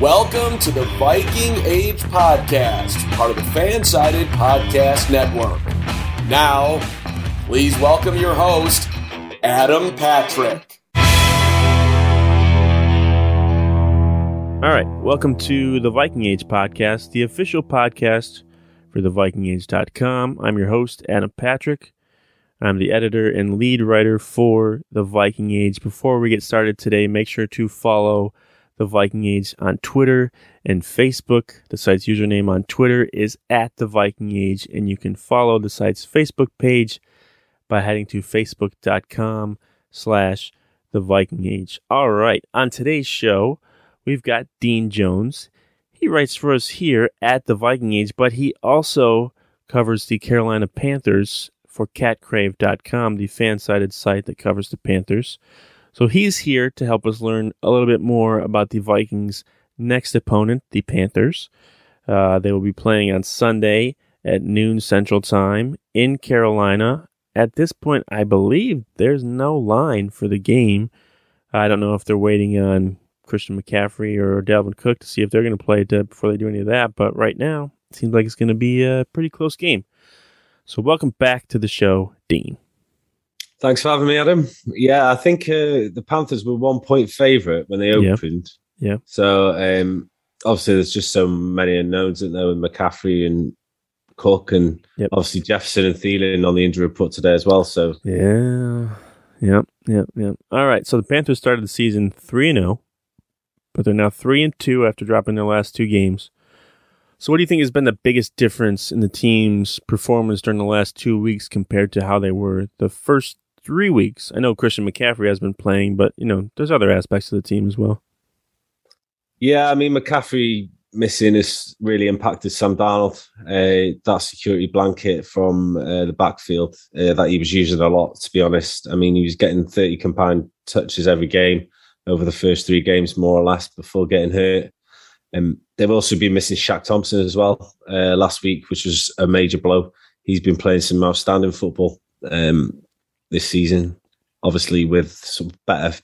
Welcome to the Viking Age Podcast, part of the Fansided Podcast Network. Now, please welcome your host, Adam Patrick. All right, welcome to the Viking Age Podcast, the official podcast for thevikingage.com. I'm your host, Adam Patrick. I'm the editor and lead writer for the Viking Age. Before we get started today, make sure to follow the Viking Age on Twitter and Facebook. The site's username on Twitter is at the Viking Age, and you can follow the site's Facebook page by heading to facebook.com slash the Viking Age. All right, on today's show, we've got Dean Jones. He writes for us here at the Viking Age, but he also covers the Carolina Panthers for catcrave.com, the fan-sided site that covers the Panthers. So he's here to help us learn a little bit more about the Vikings' next opponent, the Panthers. Uh, they will be playing on Sunday at noon Central Time in Carolina. At this point, I believe there's no line for the game. I don't know if they're waiting on Christian McCaffrey or Dalvin Cook to see if they're going to play before they do any of that. But right now, it seems like it's going to be a pretty close game. So, welcome back to the show, Dean. Thanks for having me, Adam. Yeah, I think uh, the Panthers were one point favourite when they opened. Yeah. yeah. So um, obviously, there's just so many unknowns in there with McCaffrey and Cook, and yep. obviously Jefferson and Thielen on the injury report today as well. So yeah, yeah, yeah, yep. All right. So the Panthers started the season three and zero, oh, but they're now three and two after dropping their last two games. So, what do you think has been the biggest difference in the team's performance during the last two weeks compared to how they were the first three weeks. I know Christian McCaffrey has been playing, but you know, there's other aspects of the team as well. Yeah, I mean McCaffrey missing has really impacted Sam Darnold. Uh, that security blanket from uh, the backfield uh, that he was using a lot. To be honest, I mean he was getting 30 combined touches every game over the first three games, more or less, before getting hurt. Um, they've also been missing Shaq Thompson as well uh, last week, which was a major blow. He's been playing some outstanding football. Um, this season. Obviously, with some better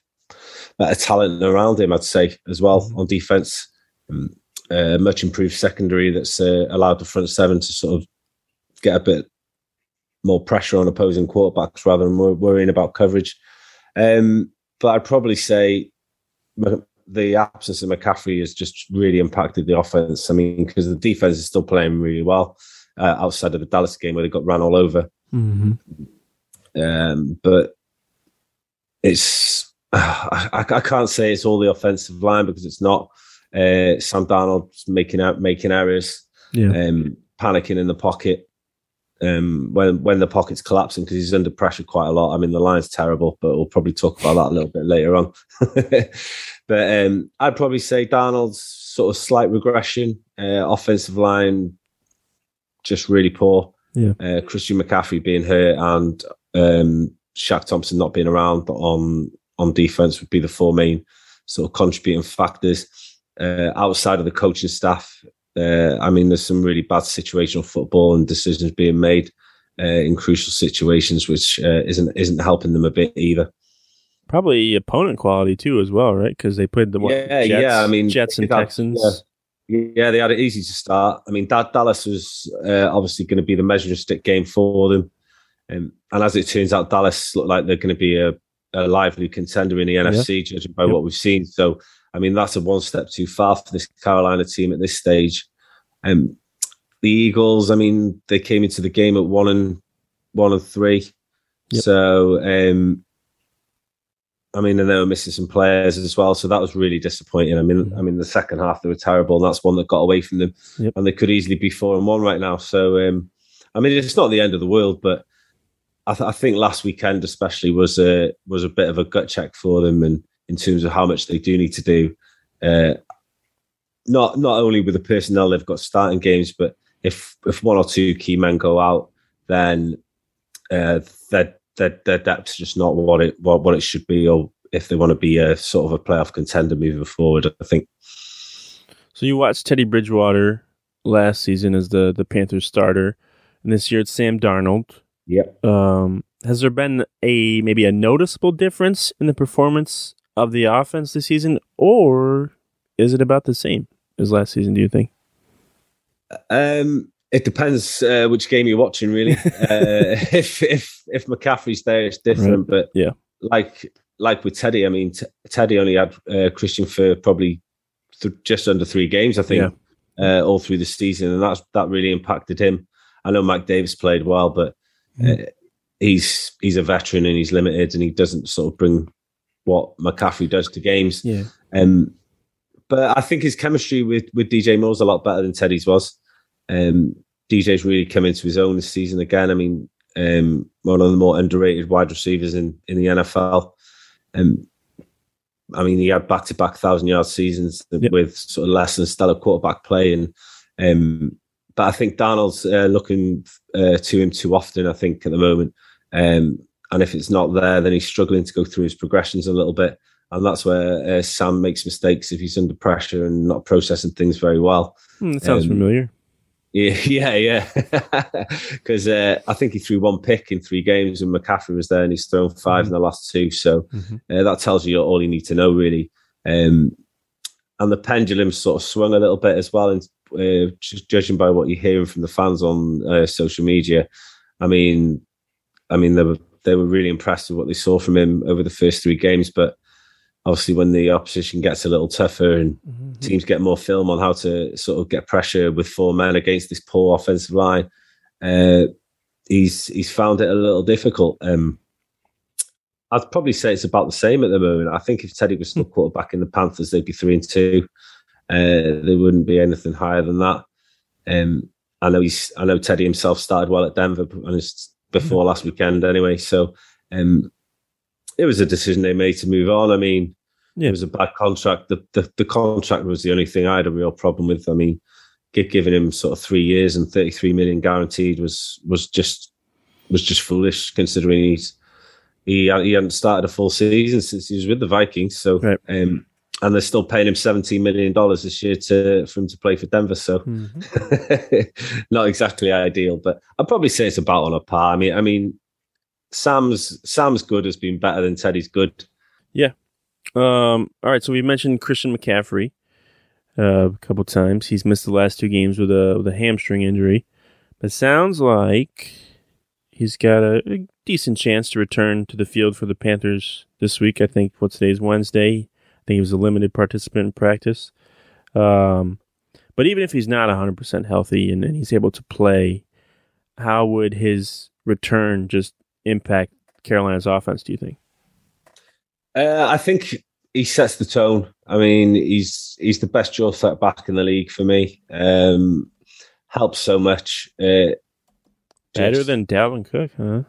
better talent around him, I'd say as well mm-hmm. on defense. Um, uh, much improved secondary that's uh, allowed the front seven to sort of get a bit more pressure on opposing quarterbacks rather than worrying about coverage. Um, but I'd probably say the absence of McCaffrey has just really impacted the offense. I mean, because the defense is still playing really well uh, outside of the Dallas game where they got ran all over. Mm-hmm. Um, but it's I, I, can't say it's all the offensive line because it's not. Uh, Sam Darnold's making out making errors, yeah. um, panicking in the pocket um, when when the pocket's collapsing because he's under pressure quite a lot. I mean, the line's terrible, but we'll probably talk about that a little bit later on. but um, I'd probably say Darnold's sort of slight regression, uh, offensive line just really poor. Yeah. Uh, Christian McCaffrey being hurt and um, Shaq Thompson not being around, but on on defense would be the four main sort of contributing factors. Uh, outside of the coaching staff, uh, I mean, there's some really bad situational football and decisions being made uh, in crucial situations, which uh, isn't isn't helping them a bit either. Probably opponent quality too, as well, right? Because they played the what, yeah, Jets, yeah. I mean, Jets and Texans. Yeah. yeah. they had it easy to start. I mean, Dallas was uh, obviously going to be the measuring stick game for them. Um, and as it turns out, Dallas look like they're going to be a, a lively contender in the NFC, yeah. judging by what we've seen. So, I mean, that's a one step too far for this Carolina team at this stage. Um, the Eagles, I mean, they came into the game at one and one and three. Yep. So, um, I mean, and they were missing some players as well, so that was really disappointing. I mean, mm-hmm. I mean, the second half they were terrible, and that's one that got away from them, yep. and they could easily be four and one right now. So, um, I mean, it's not the end of the world, but I, th- I, think last weekend especially was a was a bit of a gut check for them, and in terms of how much they do need to do, uh, not not only with the personnel they've got starting games, but if if one or two key men go out, then uh, their their their depth's just not what it what, what it should be, or if they want to be a sort of a playoff contender moving forward. I think. So you watched Teddy Bridgewater last season as the the Panthers starter, and this year it's Sam Darnold. Yep. Um, has there been a maybe a noticeable difference in the performance of the offense this season, or is it about the same as last season? Do you think? Um, it depends uh, which game you're watching, really. uh, if if if McCaffrey's there, it's different. Right. But yeah, like like with Teddy, I mean, t- Teddy only had uh, Christian for probably th- just under three games, I think, yeah. uh, all through the season, and that's that really impacted him. I know Mike Davis played well, but mm. he's he's a veteran and he's limited, and he doesn't sort of bring what McCaffrey does to games. Yeah. Um, but I think his chemistry with with DJ Moore's a lot better than Teddy's was. Um, DJ's really come into his own this season again. I mean, um, one of the more underrated wide receivers in, in the NFL. Um, I mean, he had back to back thousand yard seasons yep. with sort of less than stellar quarterback play. And um, but I think Darnold's uh, looking uh, to him too often. I think at the moment, um, and if it's not there, then he's struggling to go through his progressions a little bit, and that's where uh, Sam makes mistakes if he's under pressure and not processing things very well. Mm, that sounds um, familiar. Yeah, yeah, yeah. Because uh, I think he threw one pick in three games, and McCaffrey was there, and he's thrown 5 mm-hmm. in the last two. So mm-hmm. uh, that tells you all you need to know, really. Um, and the pendulum sort of swung a little bit as well, uh, just judging by what you're hearing from the fans on uh, social media, I mean, I mean they were they were really impressed with what they saw from him over the first three games, but obviously when the opposition gets a little tougher and mm-hmm. teams get more film on how to sort of get pressure with four men against this poor offensive line, uh, he's he's found it a little difficult. Um, I'd probably say it's about the same at the moment. I think if Teddy was still hmm. quarterback in the Panthers, they'd be three and two. Uh, they wouldn't be anything higher than that. Um, I know he's. I know Teddy himself started well at Denver, before last weekend anyway. So um, it was a decision they made to move on. I mean, yeah. it was a bad contract. The, the, the contract was the only thing I had a real problem with. I mean, giving him sort of three years and thirty three million guaranteed was was just was just foolish considering he's he he hadn't started a full season since he was with the Vikings. So. Right. Um, and they're still paying him seventeen million dollars this year to for him to play for Denver. So, mm-hmm. not exactly ideal, but I'd probably say it's about on a par. I mean, I mean, Sam's Sam's good has been better than Teddy's good. Yeah. Um, all right. So we mentioned Christian McCaffrey uh, a couple times. He's missed the last two games with a with a hamstring injury, but sounds like he's got a, a decent chance to return to the field for the Panthers this week. I think what today's Wednesday. I think he was a limited participant in practice. Um, but even if he's not 100% healthy and, and he's able to play, how would his return just impact Carolina's offense? Do you think? Uh, I think he sets the tone. I mean, he's he's the best jaw set back in the league for me. Um, helps so much. Uh, Better just, than Dalvin Cook, huh?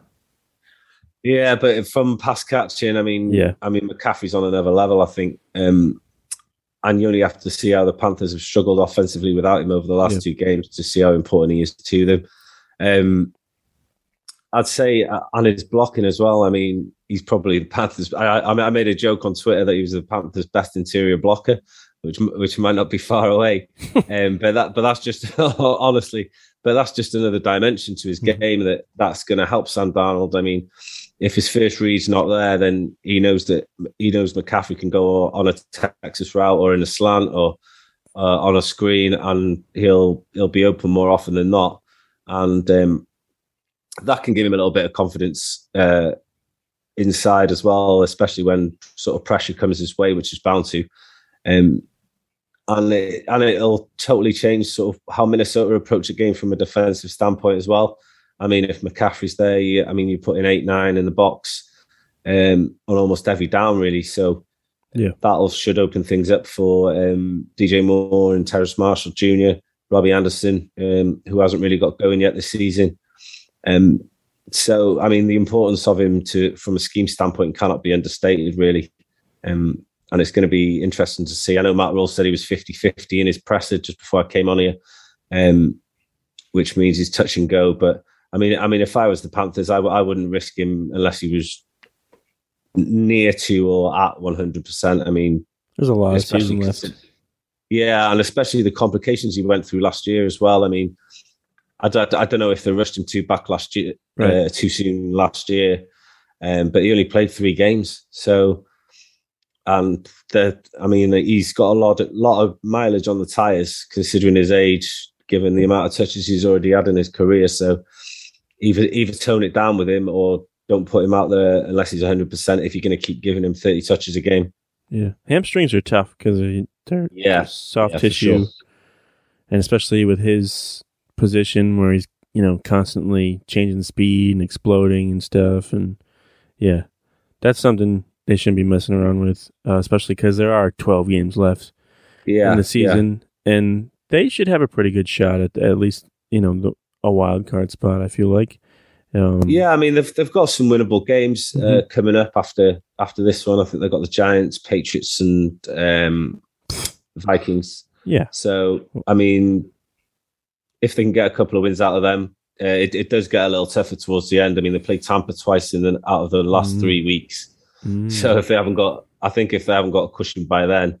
Yeah, but from pass catching, I mean, yeah, I mean McCaffrey's on another level. I think, um, and you only have to see how the Panthers have struggled offensively without him over the last yeah. two games to see how important he is to them. Um, I'd say, uh, and his blocking as well. I mean, he's probably the Panthers. I, I, I, made a joke on Twitter that he was the Panthers' best interior blocker, which which might not be far away. um, but that, but that's just honestly, but that's just another dimension to his hmm. game that that's going to help Sam Darnold. I mean, if his first read's not there, then he knows that he knows McCaffrey can go on a Texas route or in a slant or uh, on a screen, and he'll he'll be open more often than not. And um, that can give him a little bit of confidence uh, inside as well, especially when sort of pressure comes his way, which is bound to. Um, and it, and it'll totally change sort of how Minnesota approach a game from a defensive standpoint as well. I mean, if McCaffrey's there, you, I mean, you put in eight nine in the box um, on almost every down, really. So yeah, that'll should open things up for um, DJ Moore and Terrace Marshall Jr., Robbie Anderson, um, who hasn't really got going yet this season. Um, so, I mean, the importance of him to, from a scheme standpoint, cannot be understated, really. Um, and it's going to be interesting to see. I know Matt Rhule said he was 50 50 in his presser just before I came on here, um, which means he's touch and go. But I mean, I mean, if I was the Panthers, I w- I wouldn't risk him unless he was near to or at 100%. I mean, there's a lot of season left. Yeah, and especially the complications he went through last year as well. I mean, I don't, I don't know if they rushed him too back last year, right. uh, too soon last year, um, but he only played three games. So, and that I mean, he's got a lot, lot of mileage on the tires considering his age, given the amount of touches he's already had in his career. So, either either tone it down with him or don't put him out there unless he's 100 percent. If you're going to keep giving him 30 touches a game, yeah, hamstrings are tough because they're yeah soft yeah, tissue, sure. and especially with his position where he's you know constantly changing speed and exploding and stuff, and yeah, that's something they shouldn't be messing around with, uh, especially because there are 12 games left yeah, in the season, yeah. and they should have a pretty good shot at at least you know the, a wild card spot. I feel like. Um, yeah, I mean they've they've got some winnable games uh, mm-hmm. coming up after after this one. I think they've got the Giants, Patriots, and um, Vikings. Yeah. So I mean, if they can get a couple of wins out of them, uh, it, it does get a little tougher towards the end. I mean, they played Tampa twice in the, out of the last mm. three weeks. Mm. So if they haven't got, I think if they haven't got a cushion by then,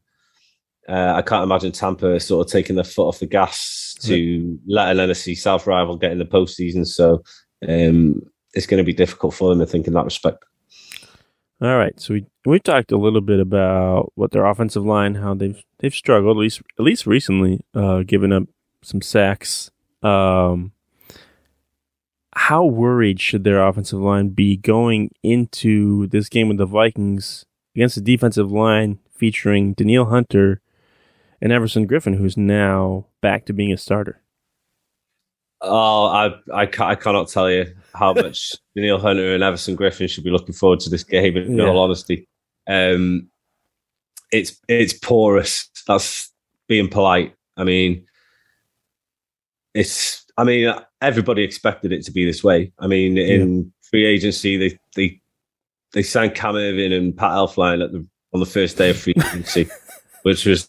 uh, I can't imagine Tampa sort of taking their foot off the gas to yeah. let an NFC South rival get in the postseason. So um, it's going to be difficult for them, I think, in that respect. All right, so we we talked a little bit about what their offensive line, how they've they've struggled at least at least recently, uh, giving up some sacks. Um, how worried should their offensive line be going into this game with the Vikings against a defensive line featuring Danielle Hunter and Everson Griffen, who's now back to being a starter? Oh, I I, I cannot tell you how much Neil Hunter and Everson Griffen should be looking forward to this game. In yeah. all honesty, um, it's it's porous. That's being polite. I mean, it's. I mean, everybody expected it to be this way. I mean, in yeah. free agency, they they they signed Cam Erving and Pat Elflein at the on the first day of free agency, which was,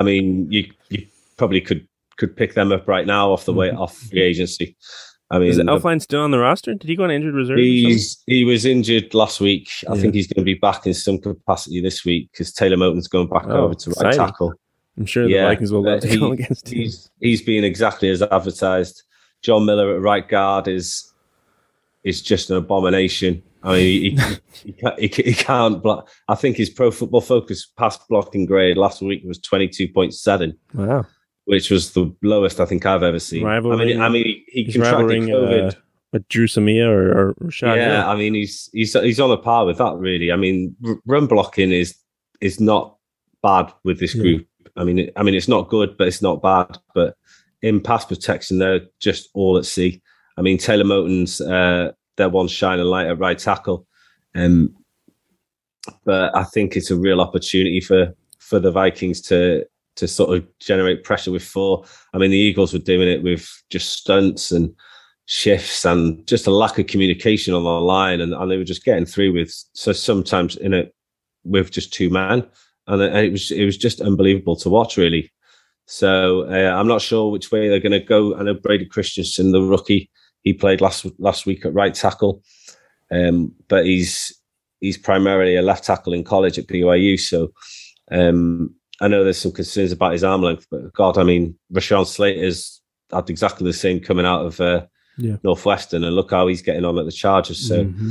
I mean, you you probably could could pick them up right now off the way mm-hmm. off free agency. I mean, is Elflein still on the roster? Did he go on injured reserve? He's he was injured last week. I yeah. think he's going to be back in some capacity this week because Taylor Moton's going back oh, over to right exciting. tackle. I'm sure the yeah, Vikings will love to he, go against him. He's, he's been exactly as advertised. John Miller at right guard is is just an abomination. I mean, he, he, can't, he, he, can't block. I think his pro football focus pass blocking grade last week was 22.7. Wow which was the lowest I think I've ever seen. Rivaling, I mean, I mean, he, he contracted COVID. Uh, with Dru Samia or, or Rashod. Yeah, Hill. I mean, he's he's he's on a par with that. Really, I mean, run blocking is is not bad with this group. Yeah. I mean, I mean, it's not good, but it's not bad. But in pass protection, they're just all at sea. I mean, Taylor Moton's uh, their one shining light at right tackle, um, but I think it's a real opportunity for for the Vikings to to sort of generate pressure with four. I mean, the Eagles were doing it with just stunts and shifts and just a lack of communication on the line, and, and they were just getting through with so sometimes in it with just two men, and, and it was it was just unbelievable to watch, really. So uh, I'm not sure which way they're going to go. I know Brady Christensen, the rookie, he played last last week at right tackle, um, but he's he's primarily a left tackle in college at BYU. So um, I know there's some concerns about his arm length, but God, I mean, Rashawn Slater's had exactly the same coming out of uh, yeah. Northwestern, and look how he's getting on at the Chargers. So, mm-hmm.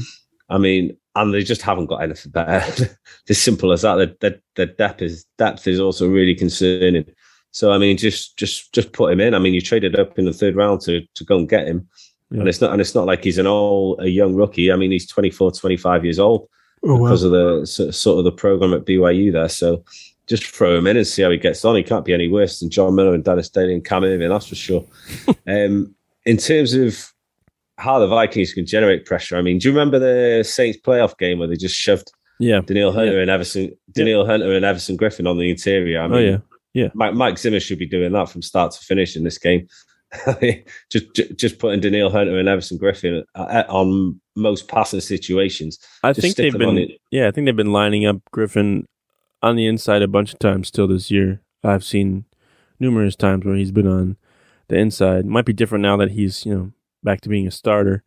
I mean, and they just haven't got anything better. as simple as that. The, the, the, depth is depth is also really concerning. So, I mean, just just just put him in. I mean, you traded up in the third round to to go and get him. Yeah. and it's not and it's not like he's an old a young rookie. I mean, he's 24, 25 years old oh, because wow. of the sort of the program at BYU there. So just throw him in and see how he gets on. He can't be any worse than John Miller and Dennis Daly and Cam Erving, that's for sure. um, in terms of how the Vikings can generate pressure, I mean, do you remember the Saints playoff game where they just shoved yeah. Danielle Hunter yeah. and Everson Danielle yeah. Hunter and Everson Griffen on the interior? I oh, mean, oh yeah, yeah. Mike, Mike Zimmer should be doing that from start to finish in this game. just just putting Danielle Hunter and Everson Griffen uh, on most passing situations. I think they've been yeah, I think they've been lining up Griffen on the inside a bunch of times still this year. I've seen numerous times where he's been on the inside. Might be different now that he's you know back to being a starter.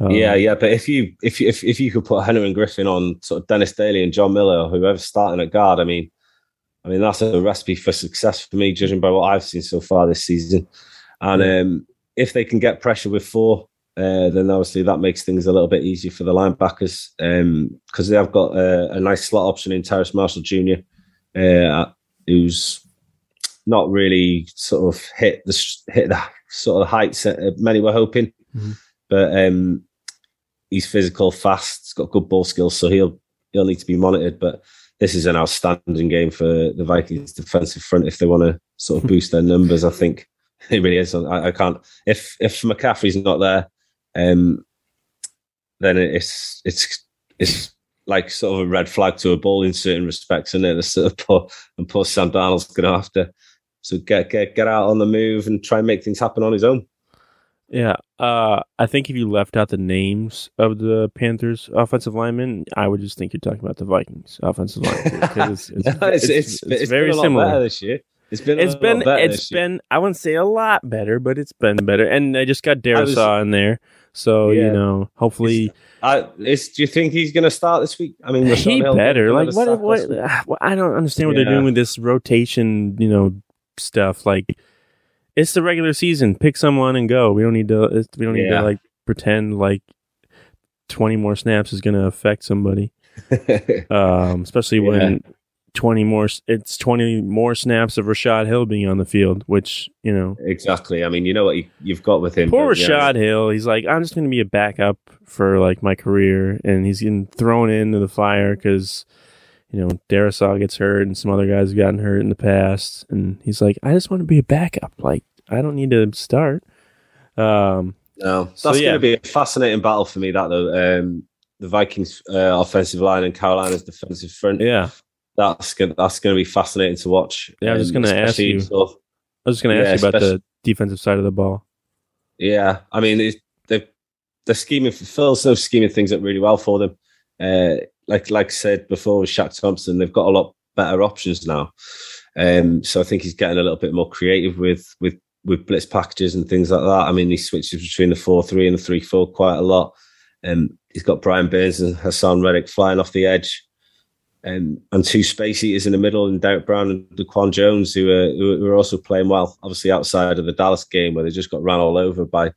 Um, yeah, yeah, but if you if you, if if you could put Hunter and Griffen on sort of Dennis Daly and John Miller, or whoever's starting at guard, I mean, I mean that's a recipe for success for me, judging by what I've seen so far this season. And um, if they can get pressure with four, uh, then obviously that makes things a little bit easier for the linebackers because um, they have got a, a, nice slot option in Terrace Marshall Jr., uh, who's not really sort of hit the hit the sort of heights that many were hoping, mm-hmm. but um, he's physical, fast, he's got good ball skills, so he'll he'll need to be monitored. But this is an outstanding game for the Vikings defensive front if they want to sort of boost their numbers. I think it really is. I, I can't if if McCaffrey's not there, um, then it's it's it's like sort of a red flag to a ball in certain respects, and it? sort of poor, and poor Sam Darnold's going to have to so get get get out on the move and try and make things happen on his own. Yeah, uh, I think if you left out the names of the Panthers offensive linemen, I would just think you're talking about the Vikings offensive line. It's, it's, no, it's, it's, it's, very similar this year. It's been it's been it's been I wouldn't say a lot better, but it's been better. And I just got Darrisaw in there, so yeah. you know, hopefully. Uh, is, do you think he's going to start this week? I mean, he Hill better. Like what? What, what? I don't understand what yeah. they're doing with this rotation. You know, stuff like it's the regular season. Pick someone and go. We don't need to. We don't need yeah. to like pretend like twenty more snaps is going to affect somebody. um, especially when 20 more it's 20 more snaps of Rashod Hill being on the field which you know. Exactly. I mean you know what you, have got with him poor Rashod yeah. Hill he's like I'm just going to be a backup for like my career and he's getting thrown into the fire cuz you know Darrisaw gets hurt and some other guys have gotten hurt in the past and he's like I just want to be a backup like I don't need to start. Um no that's so, yeah. going to be a fascinating battle for me that though. Um the Vikings uh, offensive line and Carolina's defensive front. Yeah that's gonna that's gonna be fascinating to watch. Yeah, I was just gonna ask you. Of, I was just gonna ask you about the defensive side of the ball. Yeah, I mean they they're scheming. Phil Snow scheming things up really well for them. Uh, like like I said before with Shaq Thompson, they've got a lot better options now. Um, so I think he's getting a little bit more creative with with with blitz packages and things like that. I mean, he switches between the four three and the three four quite a lot. Um, he's got Brian Burns and Haason Reddick flying off the edge um, and two space eaters in the middle, and Derrick Brown and Daquan Jones, who are, who also playing well. Obviously, outside of the Dallas game where they just got ran all over by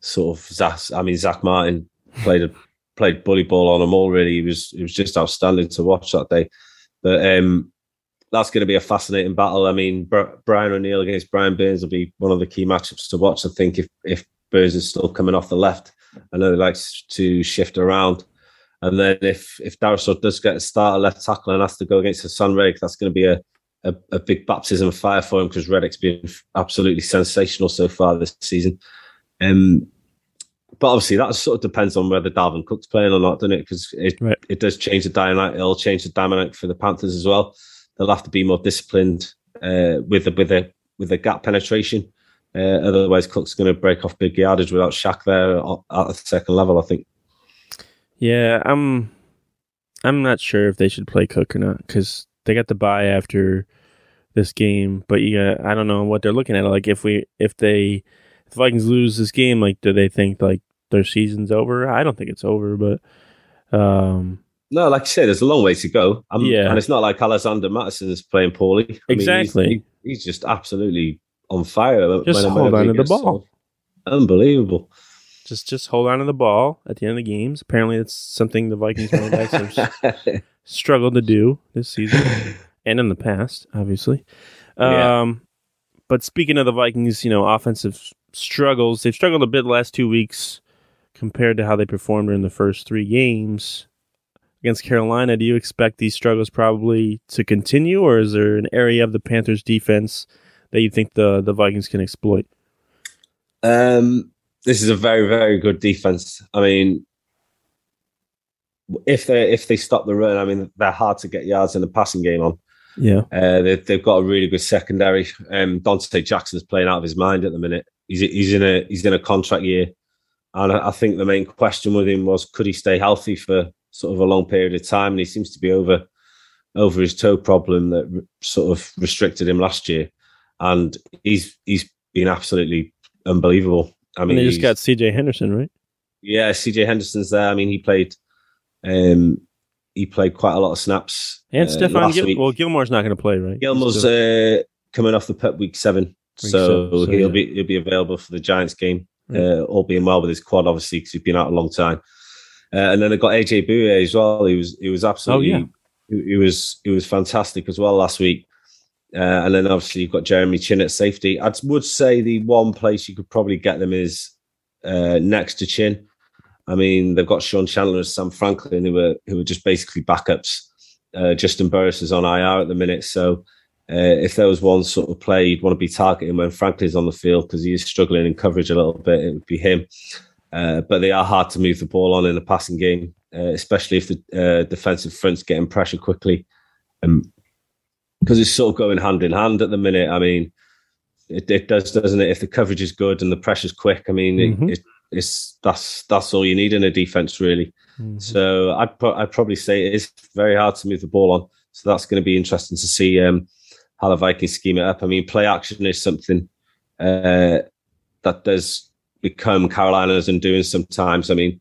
sort of Zack. I mean, Zack Martin played a, played bully ball on them all. Really, he was it was just outstanding to watch that day. But um, that's going to be a fascinating battle. I mean, Brian O'Neill against Brian Burns will be one of the key matchups to watch. I think if if Burns is still coming off the left, I know he likes to shift around. And then if if Darrisaw does get a start at left tackle and has to go against Haason Reddick, that's going to be a, a, a big baptism of fire for him because Reddick's been absolutely sensational so far this season. Um, but obviously that sort of depends on whether Dalvin Cook's playing or not, doesn't it? Because it, right. it does change the dynamic. It'll change the dynamic for the Panthers as well. They'll have to be more disciplined uh, with the with the with the gap penetration. Uh, otherwise, Cook's going to break off big yardage without Shaq there at the second level. I think. Yeah, I'm. I'm not sure if they should play Cook or not because they got the bye after this game. But yeah, I don't know what they're looking at. Like if we if they if the Vikings lose this game, like do they think like their season's over? I don't think it's over, but um no, like I said, there's a long way to go. I'm, yeah, and it's not like Alexander Mattison is playing poorly. I exactly, mean, he's, he's, just absolutely on fire. Just hold on to the ball. Unbelievable just just hold on to the ball at the end of the games. Apparently, it's something the Vikings running backs have struggled to do this season and in the past, obviously. Yeah. Um, but speaking of the Vikings, you know, offensive struggles. They've struggled a bit the last two weeks compared to how they performed in the first three games against Carolina. Do you expect these struggles probably to continue, or is there an area of the Panthers' defense that you think the the Vikings can exploit? Um, this is a very very good defense. I mean, if they if they stop the run, I mean they're hard to get yards in the passing game on. Yeah, uh, they, have got a really good secondary. Um, Donte Jackson's playing out of his mind at the minute. He's he's in a he's in a contract year, and I, I think the main question with him was could he stay healthy for sort of a long period of time? And he seems to be over over his toe problem that sort of restricted him last year, and he's he's been absolutely unbelievable. I mean, and they just got C.J. Henderson, right? Yeah, C.J. Henderson's there. I mean, he played um, he played quite a lot of snaps. And uh, Stephon Gil- well, Gilmore's not going to play, right? Gilmore's uh, coming off the pup week seven, week so, seven, so, he'll yeah. be he'll be available for the Giants game. Right. Uh, all being well with his quad, obviously, because he's been out a long time. Uh, and then they got AJ Bouye as well. He was he was absolutely oh, yeah. he, he, was he was fantastic as well last week. Uh, and then obviously you've got Jeremy Chinn at safety. I would say the one place you could probably get them is uh, next to Chinn. I mean, they've got Sean Chandler and Sam Franklin who were who were just basically backups. Uh, Juston Burris is on IR at the minute, so uh, if there was one sort of play you'd want to be targeting when Franklin's on the field because he is struggling in coverage a little bit, it would be him. Uh, but they are hard to move the ball on in the passing game, uh, especially if the defensive front's getting pressure quickly. Um, because it's sort of going hand in hand at the minute. I mean, it, it does, doesn't it? If the coverage is good and the pressure's quick, I mean, mm-hmm. it, it, it's that's that's all you need in a defense, really. Mm-hmm. So I'd I'd probably say it is very hard to move the ball on. So that's going to be interesting to see um, how the Vikings scheme it up. I mean, play action is something uh, that does become Carolina's and doing sometimes. I mean,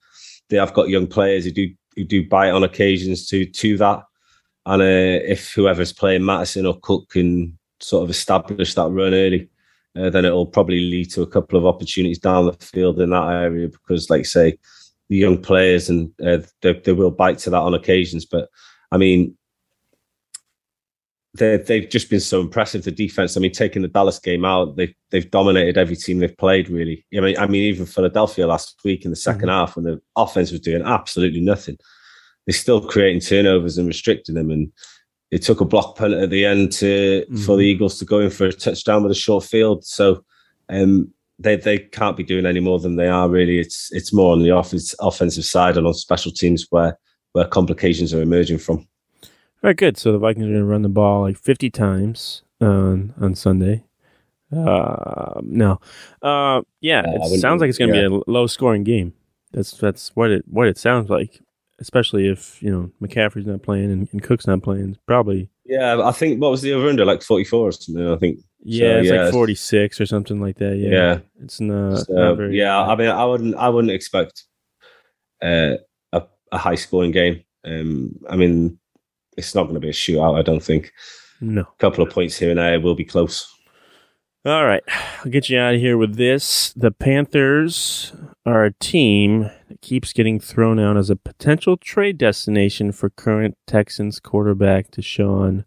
they have got young players who do who do bite on occasions to to that. And uh, if whoever's playing Mattison or Cook can sort of establish that run early, uh, then it'll probably lead to a couple of opportunities down the field in that area because, like say, the young players and uh, they, they will bite to that on occasions. But I mean, they they've just been so impressive. The defense. I mean, taking the Dallas game out, they they've dominated every team they've played. Really. I mean, I mean, even Philadelphia last week in the 2nd mm-hmm. half when the offense was doing absolutely nothing, they're still creating turnovers and restricting them and it took a block punt at the end to mm-hmm. for the Eagles to go in for a touchdown with a short field. So um, they they can't be doing any more than they are. Really, it's it's more on the offense, offensive side and on special teams where where complications are emerging from. Very good. So the Vikings are going to run the ball like 50 times on on Sunday. Uh, no, uh, yeah, uh, it sounds like it's going to yeah. be a low scoring game. That's that's what it what it sounds like especially if you know McCaffrey's not playing and, and Cook's not playing. Probably. Yeah, I think what was the over under like forty four or something. I think. Yeah, so, it's yeah, like forty six or something like that. Yeah, yeah. it's not. So, not very, yeah, I mean, I wouldn't, I wouldn't expect uh, a, a high scoring game. Um, I mean, it's not going to be a shootout. I don't think. No, a couple of points here and there will be close. All right, I'll get you out of here with this. The Panthers are a team that keeps getting thrown out as a potential trade destination for current Texans quarterback Deshaun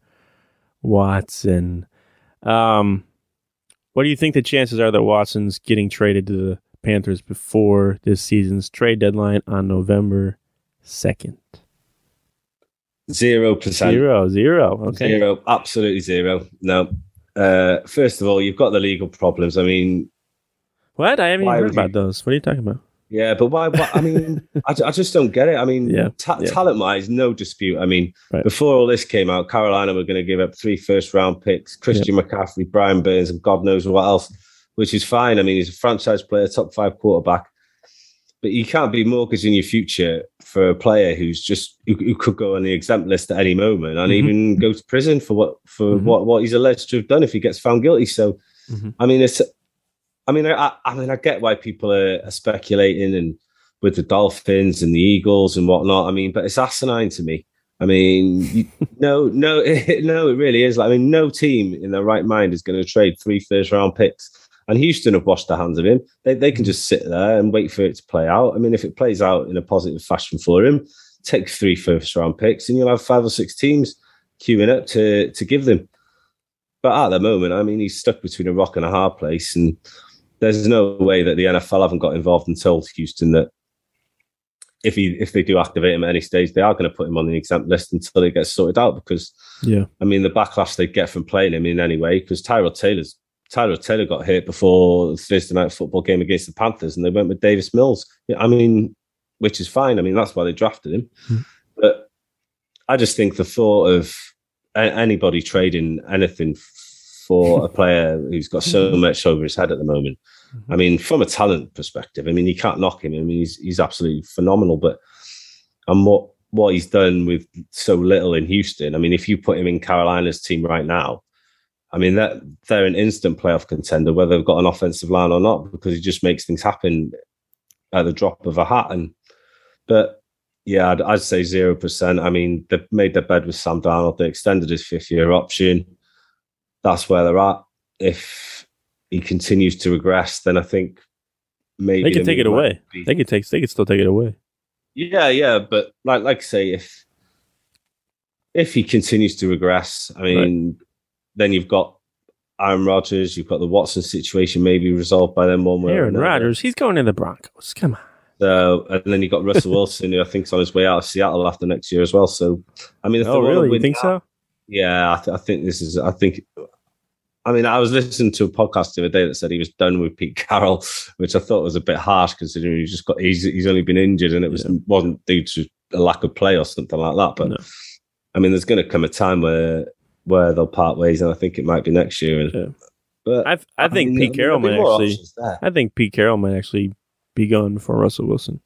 Watson. Um, what do you think the chances are that Watson's getting traded to the Panthers before this season's trade deadline on November 2nd? Zero percent. Zero, zero. Okay. Zero, absolutely zero. No, uh, first of all, you've got the legal problems. I mean, what? I haven't even heard about you... those. What are you talking about? Yeah, but why? why I mean, I, I, just don't get it. I mean, yeah, ta- yeah. talent wise, no dispute. I mean, right. before all this came out, Carolina were going to give up three first round picks, Christian McCaffrey, Brian Burns, and God knows what else, which is fine. I mean, he's a franchise player, top five quarterback but you can't be mortgaging your future for a player who's just who, who could go on the exempt list at any moment and mm-hmm. even go to prison for what for mm-hmm. what what he's alleged to have done if he gets found guilty. So, mm-hmm. I mean, it's I mean, I, I mean, I get why people are, are, speculating and with the Dolphins and the Eagles and whatnot. I mean, but it's asinine to me. I mean, you, no, no, it, no, it really is. Like, I mean, no team in their right mind is going to trade three first round picks and Houston have washed their hands of him. They, they can just sit there and wait for it to play out. I mean, if it plays out in a positive fashion for him, take three first round picks and you'll have five or six teams queuing up to, to give them. But at the moment, I mean, he's stuck between a rock and a hard place. And there's no way that the NFL haven't got involved and told Houston that if he if they do activate him at any stage, they are going to put him on the exempt list until it gets sorted out. Because yeah, I mean the backlash they get from playing him in any way, because Tyrod Taylor's Tyrod Taylor got hit before the Thursday night football game against the Panthers, and they went with Davis Mills. I mean, which is fine. I mean, that's why they drafted him. Mm-hmm. But I just think the thought of anybody trading anything for a player who's got so hmm. much over his head at the moment. Mm-hmm. I mean, from a talent perspective, I mean, you can't knock him. I mean, he's he's absolutely phenomenal. But and what what he's done with so little in Houston. I mean, if you put him in Carolina's team right now, I mean that they're an instant playoff contender, whether they've got an offensive line or not, because he just makes things happen at the drop of a hat. And but yeah, I'd, I'd say zero percent. I mean, they've made their bed with Sam Darnold. They extended his fifth year option. That's where they're at. If he continues to regress, then I think maybe they can take it away. Be... They could take. They could still take it away. Yeah, yeah, but like like I say, if if he continues to regress, I mean, right. Then you've got Aaron Rodgers, you've got the Watson situation maybe resolved by them one way. Aaron Rodgers, he's going to the Broncos. Come on. So, and then you've got Russell Wilson, who I think is on his way out of Seattle after next year as well. So, I mean, if oh really? You think so? Yeah, I, th- I, think this is. I think. I mean, I was listening to a podcast the other day that said he was done with Pete Carroll, which I thought was a bit harsh considering he just got he's he's only been injured and it was yeah. wasn't due to a lack of play or something like that. But no. I mean, there's going to come a time where where they'll part ways, and I think it might be next year. And, yeah. But I, I think mean, Pete Carroll might actually. I think Pete Carroll might actually be gone for Russell Wilson.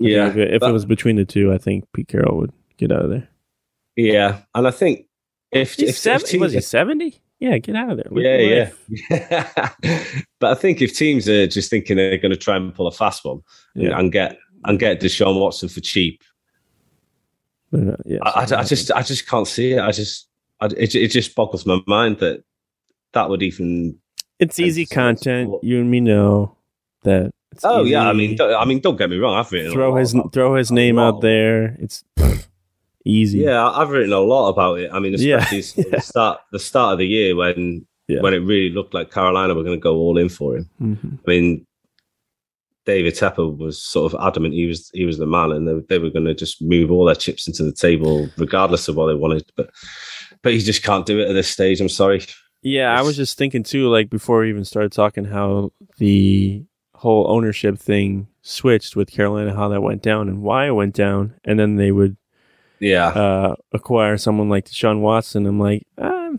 I yeah, if, it, if it was between the two, I think Pete Carroll would get out of there. Yeah, and I think if, He's if, seven, if was he seventy? Yeah, get out of there. yeah, yeah. but I think if teams are just thinking they're going to try and pull a fast one yeah. and get and get Deshaun Watson for cheap, not, yeah, I, I, I, just I just can't see it. I just I, it, it just boggles my mind that that would even. It's easy content. You and me know that it's oh easy. yeah, I mean, I mean, don't get me wrong. I've written throw his throw his name out there. It's easy. Yeah, I've written a lot about it. I mean, especially yeah. the start the start of the year when yeah. when it really looked like Carolina were going to go all in for him. Mm-hmm. I mean, David Tepper was sort of adamant he was he was the man, and they, they were going to just move all their chips into the table regardless of what they wanted. But but he just can't do it at this stage. I'm sorry. Yeah, I was just thinking too, like before we even started talking, how the whole ownership thing switched with Carolina, how that went down and why it went down, and then they would yeah uh, acquire someone like Deshaun Watson. I'm like, um,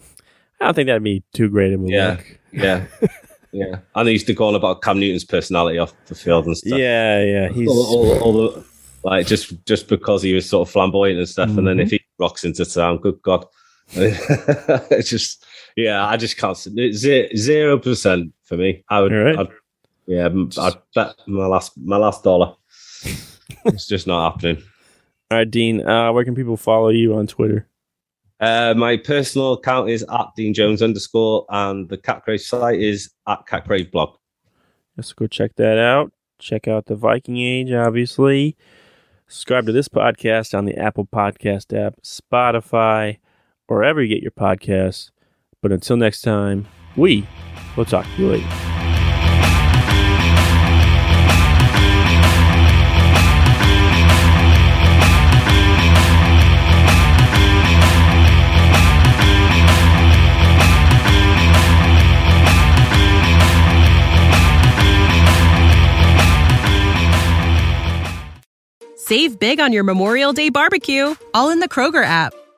I don't think that'd be too great of a yeah, look. Yeah, yeah. And they used to go on about Cam Newton's personality off the field and stuff. Yeah, yeah. He's all, all, all the, like just just because he was sort of flamboyant and stuff, mm-hmm. and then if mm-hmm. he rocks into town, good God, it's just yeah, I just can't. Zero percent for me. I would. Right. I'd, yeah, I'd bet my last my last dollar. it's just not happening. All right, Dean. Uh, where can people follow you on Twitter? Uh, my personal account is at Dean Jones underscore, and the Cat Crave site is at Cat Crave blog. Let's go check that out. Check out the Viking Age, obviously. Subscribe to this podcast on the Apple Podcast app, Spotify, wherever you get your podcasts. But until next time, we will talk to you later. Save big on your Memorial Day barbecue, all in the Kroger app.